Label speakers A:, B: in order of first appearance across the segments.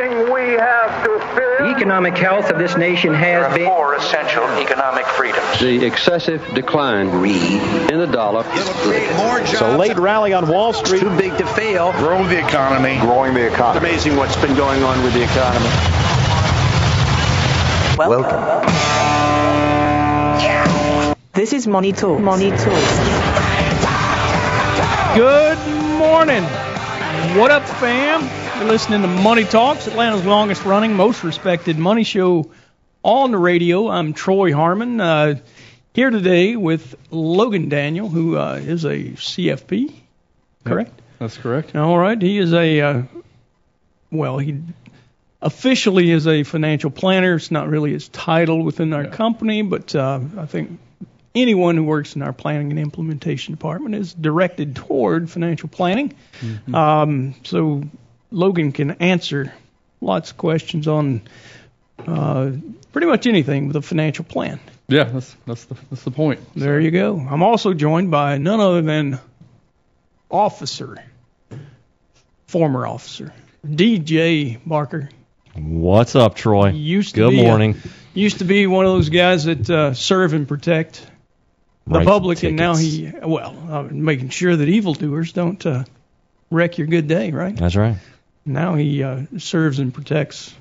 A: thing we have to fear.
B: The economic health of this nation has
C: There are
B: been.
C: four essential economic freedoms.
D: The excessive decline in the dollar.
E: It's a late rally on Wall Street.
F: Too big to fail.
G: Grow the economy.
H: growing the economy.
E: Amazing what's been going on with the economy.
F: Welcome.
I: This is Money Talks. Money Talks.
J: Good morning. What up, fam? You're listening to Money Talks, Atlanta's longest running, most respected money show on the radio. I'm Troy Harmon, uh, here today with Logan Daniel, who uh, is a CFP, correct?
K: That's correct.
J: All right. He is a, uh, well, he officially is a financial planner. It's not really his title within our company, but uh, I think anyone who works in our planning and implementation department is directed toward financial planning. Um, so Logan can answer lots of questions on uh, pretty much anything with a financial plan.
K: Yeah, that's that's the that's the point.
J: There you go. I'm also joined by none other than officer, former officer, DJ Barker.
L: What's up, Troy?
J: Used to
L: Good
J: be a-
L: morning.
J: Used to be one of those guys that uh, serve and protect the
L: Writes
J: public, and now
L: tickets.
J: he, well, uh, making sure that evildoers don't uh, wreck your good day, right?
L: That's right.
J: Now he uh, serves and protects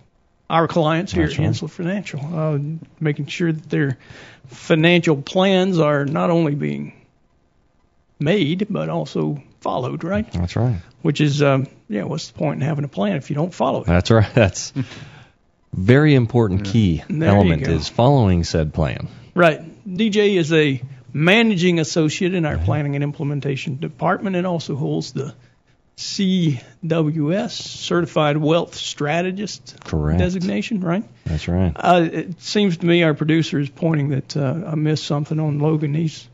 J: our clients here
L: That's
J: at
L: right.
J: Financial, uh, making sure that their financial plans are not only being made but also followed, right?
L: That's right.
J: Which is, um, yeah, what's the point in having a plan if you don't follow it?
L: That's right. That's very important key
J: There
L: element is following said plan.
J: Right. DJ is a managing associate in our planning and implementation department and also holds the CWS Certified Wealth Strategist
L: Correct.
J: designation, right?
L: That's right.
J: Uh, it seems to me our producer is pointing that uh, I missed something on Logan. He's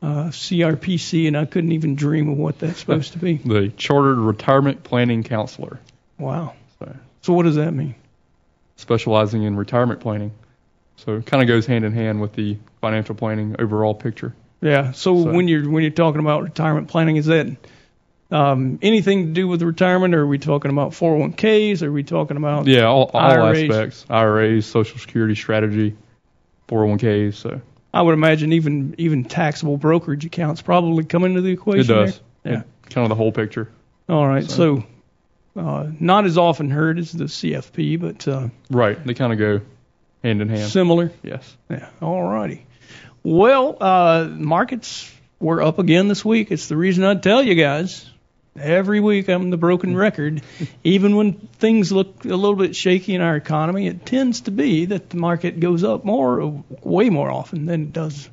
J: uh, CRPC, and I couldn't even dream of what that's supposed to be.
K: The Chartered Retirement Planning Counselor,
J: Wow.
K: so
J: So what does that mean?
K: specializing in retirement planning. So it kind of goes hand in hand with the financial planning overall picture.
J: Yeah. So,
K: So-
J: when you're when you're talking about retirement planning, is that um, anything to do with retirement, or are we talking about 401ks? Are we talking about
K: Yeah, all, all
J: IRAs.
K: aspects: IRAs, Social Security strategy, 401ks. So
J: I would imagine even even taxable brokerage accounts probably come into the equation.
K: it does.
J: there? Yeah.
K: It- kind of the whole picture.
J: All right.
K: So-
J: So, uh, not as often heard as the CFP, but uh,
K: Right. They kind of go hand in hand.
J: similar.
K: yes.
J: Yeah. All righty. Well, uh, markets were up again this week. It's the reason I tell you guys. Every week I'm the broken record. Even when things look a little bit shaky in our economy, it tends to be that the market goes up more, way more often than it does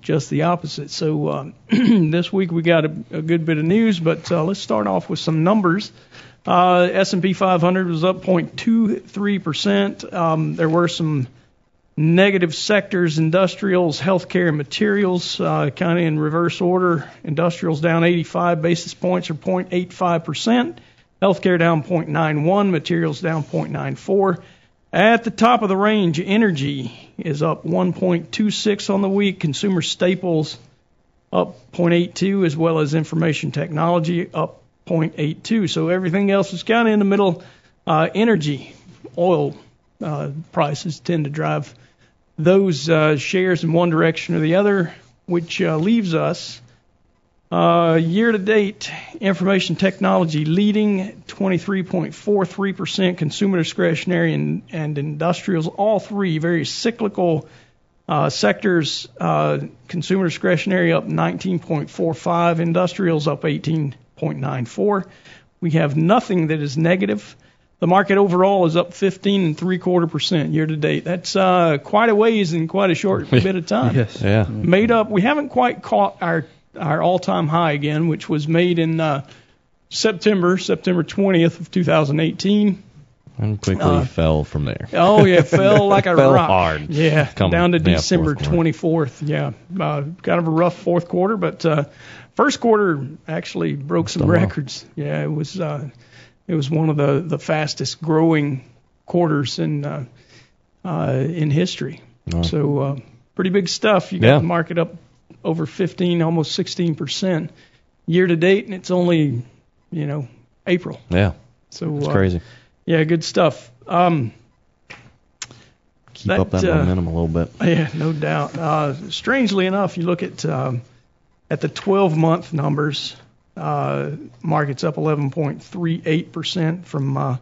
J: just the opposite. So uh, this week we got a, a good bit of news, but uh, let's start off with some numbers. Uh, S&P 500 was up 0.23 percent. Um, there were some negative sectors: industrials, healthcare, and materials, uh, kind of in reverse order. Industrials down 85 basis points, or 0.85 percent. Healthcare down 0.91, materials down 0.94. At the top of the range, energy is up 1.26 on the week. Consumer staples up 0.82, as well as information technology up 0.82. So everything else is kind of in the middle. Uh, energy, oil uh, prices tend to drive those uh, shares in one direction or the other, which uh, leaves us uh, year to date information technology leading 23.43%, consumer discretionary and, and industrials, all three very cyclical uh, sectors. Uh, consumer discretionary up 19.45, industrials up 18.94. We have nothing that is negative. The market overall is up 15 and three quarter percent year to date. That's uh, quite a ways in quite a short bit of time.
K: Yes.
L: Yeah.
J: Made up. We haven't quite caught our our all-time high again, which was made in uh, September, September 20th of 2018.
L: And quickly
J: Uh,
L: fell from there.
J: Oh yeah, fell like a
L: Fell
J: rock.
L: hard.
J: Yeah,
L: Come-
J: down to
L: yeah,
J: December 24th. Yeah, uh, kind of a rough fourth quarter, but uh, first quarter actually broke some
L: Still
J: records. Yeah, it was uh, it was one of the the fastest growing quarters in uh, uh, in history.
L: Wow.
J: So uh, pretty big stuff. You got
L: Yeah.
J: the market up over 15, almost 16 percent year to date, and it's only you know April.
L: Yeah.
J: So
L: It's
J: uh,
L: crazy.
J: Yeah, good stuff. Um,
L: Keep
J: That,
L: up that
J: uh,
L: momentum a little bit.
J: Yeah, no doubt. Uh, strangely enough, you look at um, at the 12-month numbers. Uh, market's up 11.38 percent from uh,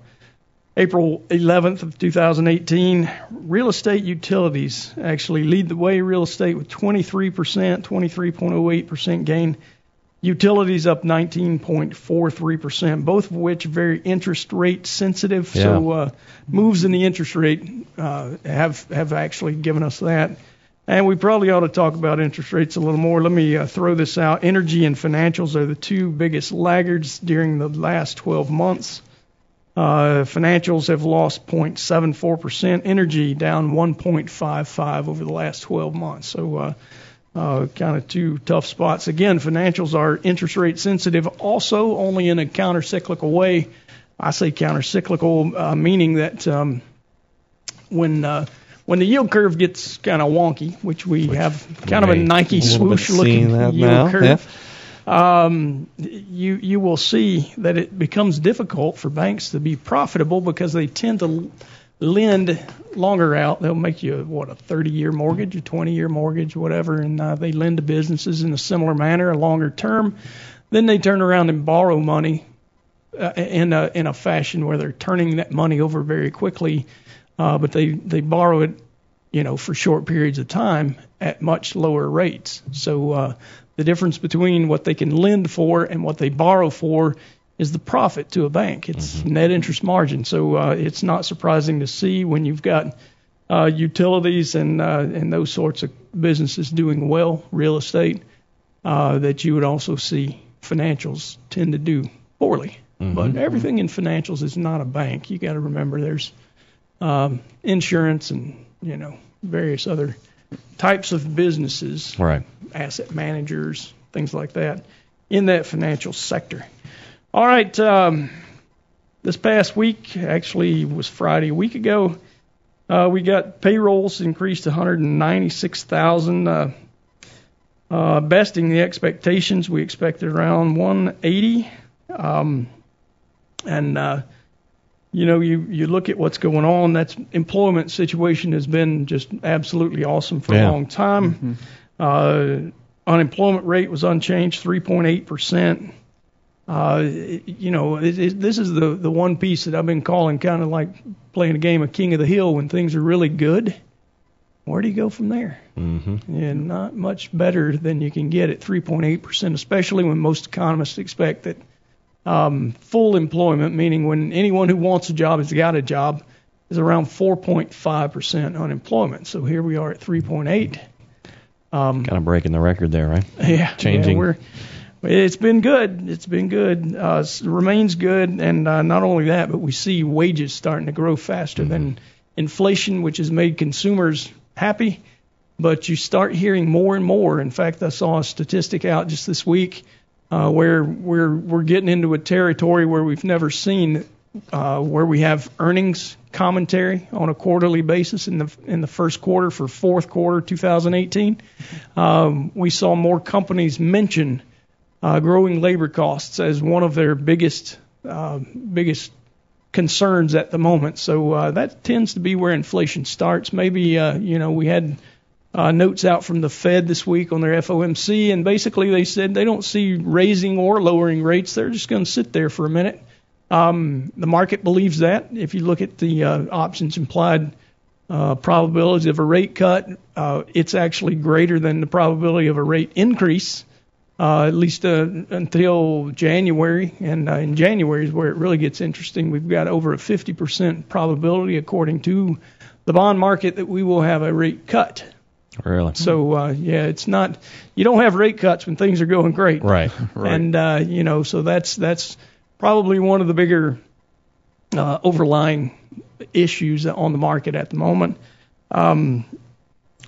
J: April 11th of 2018. Real estate utilities actually lead the way. Real estate with 23 percent, 23.08 percent gain. Utilities up 19.43 percent, both of which are very interest rate sensitive. So uh, moves in the interest rate uh, have have actually given us that. And we probably ought to talk about interest rates a little more. Let me uh, throw this out. Energy and financials are the two biggest laggards during the last 12 months. Uh, financials have lost 0.74%. Energy down 1.55 over the last 12 months. So, uh, uh, kind of two tough spots. Again, financials are interest rate sensitive, also only in a counter-cyclical way. I say counter-cyclical, uh, meaning that um, when uh, when the yield curve gets kind of wonky, which we have kind of a Nike
L: a little bit
J: swoosh looking yield
L: now,
J: curve, um, you you will see that it becomes difficult for banks to be profitable because they tend to lend longer out. They'll make you what a 30-year mortgage, a 20-year mortgage, whatever, and uh, they lend to businesses in a similar manner, a longer term. Then they turn around and borrow money uh, in a in a fashion where they're turning that money over very quickly, uh, but they they borrow it, you know, for short periods of time at much lower rates. So uh, the difference between what they can lend for and what they borrow for is the profit to a bank. It's net interest margin. So uh, it's not surprising to see when you've got uh, utilities and uh, and those sorts of businesses doing well, real estate, uh, that you would also see financials tend to do poorly. But everything in financials is not a bank. You got to remember there's um, insurance and you know various other types of businesses
L: Right.
J: asset managers, things like that, in that financial sector. All right, um, this past week actually was Friday a week ago. Uh, we got payrolls increased to 196,000, uh, uh, besting the expectations. We expected around 180, um, and uh, you know, you you look at what's going on. That's employment situation has been just absolutely awesome for
L: Yeah.
J: a long time. Uh, unemployment rate was unchanged, 3.8 percent. Uh, you know, it, it, this is the the one piece that I've been calling kind of like playing a game of King of the Hill when things are really good. Where do you go from there?
L: Mm-hmm.
J: and not much better than you can get at 3.8 percent, especially when most economists expect that um, full employment, meaning when anyone who wants a job has got a job, is around 4.5 percent unemployment. So here we are at 3.8. Um,
L: Kind of breaking the record there, right?
J: yeah,
L: Changing.
J: Yeah, it's been good. It's been good. Uh, s- remains good, and uh, not only that, but we see wages starting to grow faster than inflation, which has made consumers happy. But you start hearing more and more. In fact, I saw a statistic out just this week uh, where we're we're getting into a territory where we've never seen, uh, where we have earnings commentary on a quarterly basis in the in the first quarter for fourth quarter 2018. Um, we saw more companies mention uh, growing labor costs as one of their biggest uh, biggest concerns at the moment. So uh, that tends to be where inflation starts. Maybe uh, you know we had uh, notes out from the Fed this week on their FOMC, and basically they said they don't see raising or lowering rates. They're just going to sit there for a minute. Um, the market believes that. If you look at the uh, options implied uh, probability of a rate cut, uh, it's actually greater than the probability of a rate increase, uh, at least uh, until January. And in January is where it really gets interesting. We've got over a 50% probability, according to the bond market, that we will have a rate cut.
L: Really?
J: So uh, yeah, it's not you don't have rate cuts when things are going great.
L: Right. Right.
J: And uh, you know, so that's that's probably one of the bigger uh, overlying issues on the market at the moment. Um,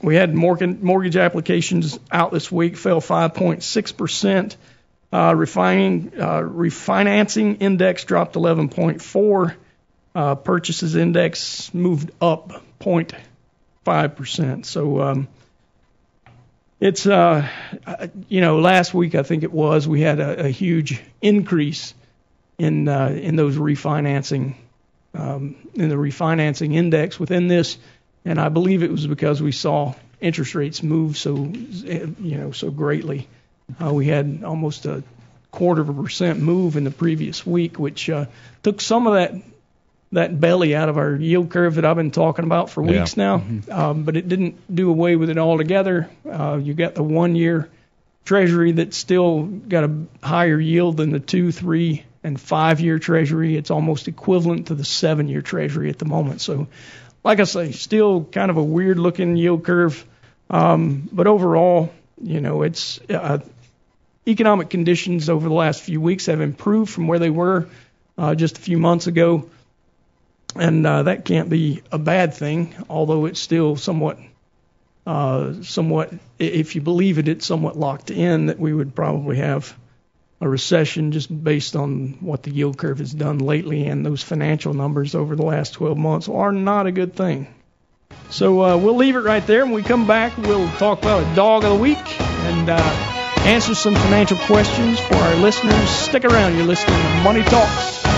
J: we had mortgage, mortgage applications out this week, fell 5.6 percent. Uh, refining, uh, refinancing index dropped 11.4. Uh, purchases index moved up 0.5 percent. So um, it's uh, you know last week I think it was we had a, a huge increase in uh, in those refinancing um, in the refinancing index within this, and I believe it was because we saw interest rates move so you know so greatly. Uh, we had almost a quarter of a percent move in the previous week, which uh, took some of that that belly out of our yield curve that I've been talking about for
L: Yeah.
J: weeks now. Um, but it didn't do away with it altogether. Uh, you got the one year treasury that's still got a higher yield than the two, three, and five year treasury. It's almost equivalent to the seven year treasury at the moment. So, like I say, still kind of a weird looking yield curve. Um, but overall, you know, it's uh, economic conditions over the last few weeks have improved from where they were uh, just a few months ago. And uh, that can't be a bad thing, although it's still somewhat, uh, somewhat, if you believe it, it's somewhat locked in that we would probably have a recession just based on what the yield curve has done lately, and those financial numbers over the last 12 months are not a good thing. So uh, we'll leave it right there. When we come back, we'll talk about a dog of the week and uh, answer some financial questions for our listeners. Stick around. You're listening to Money Talks.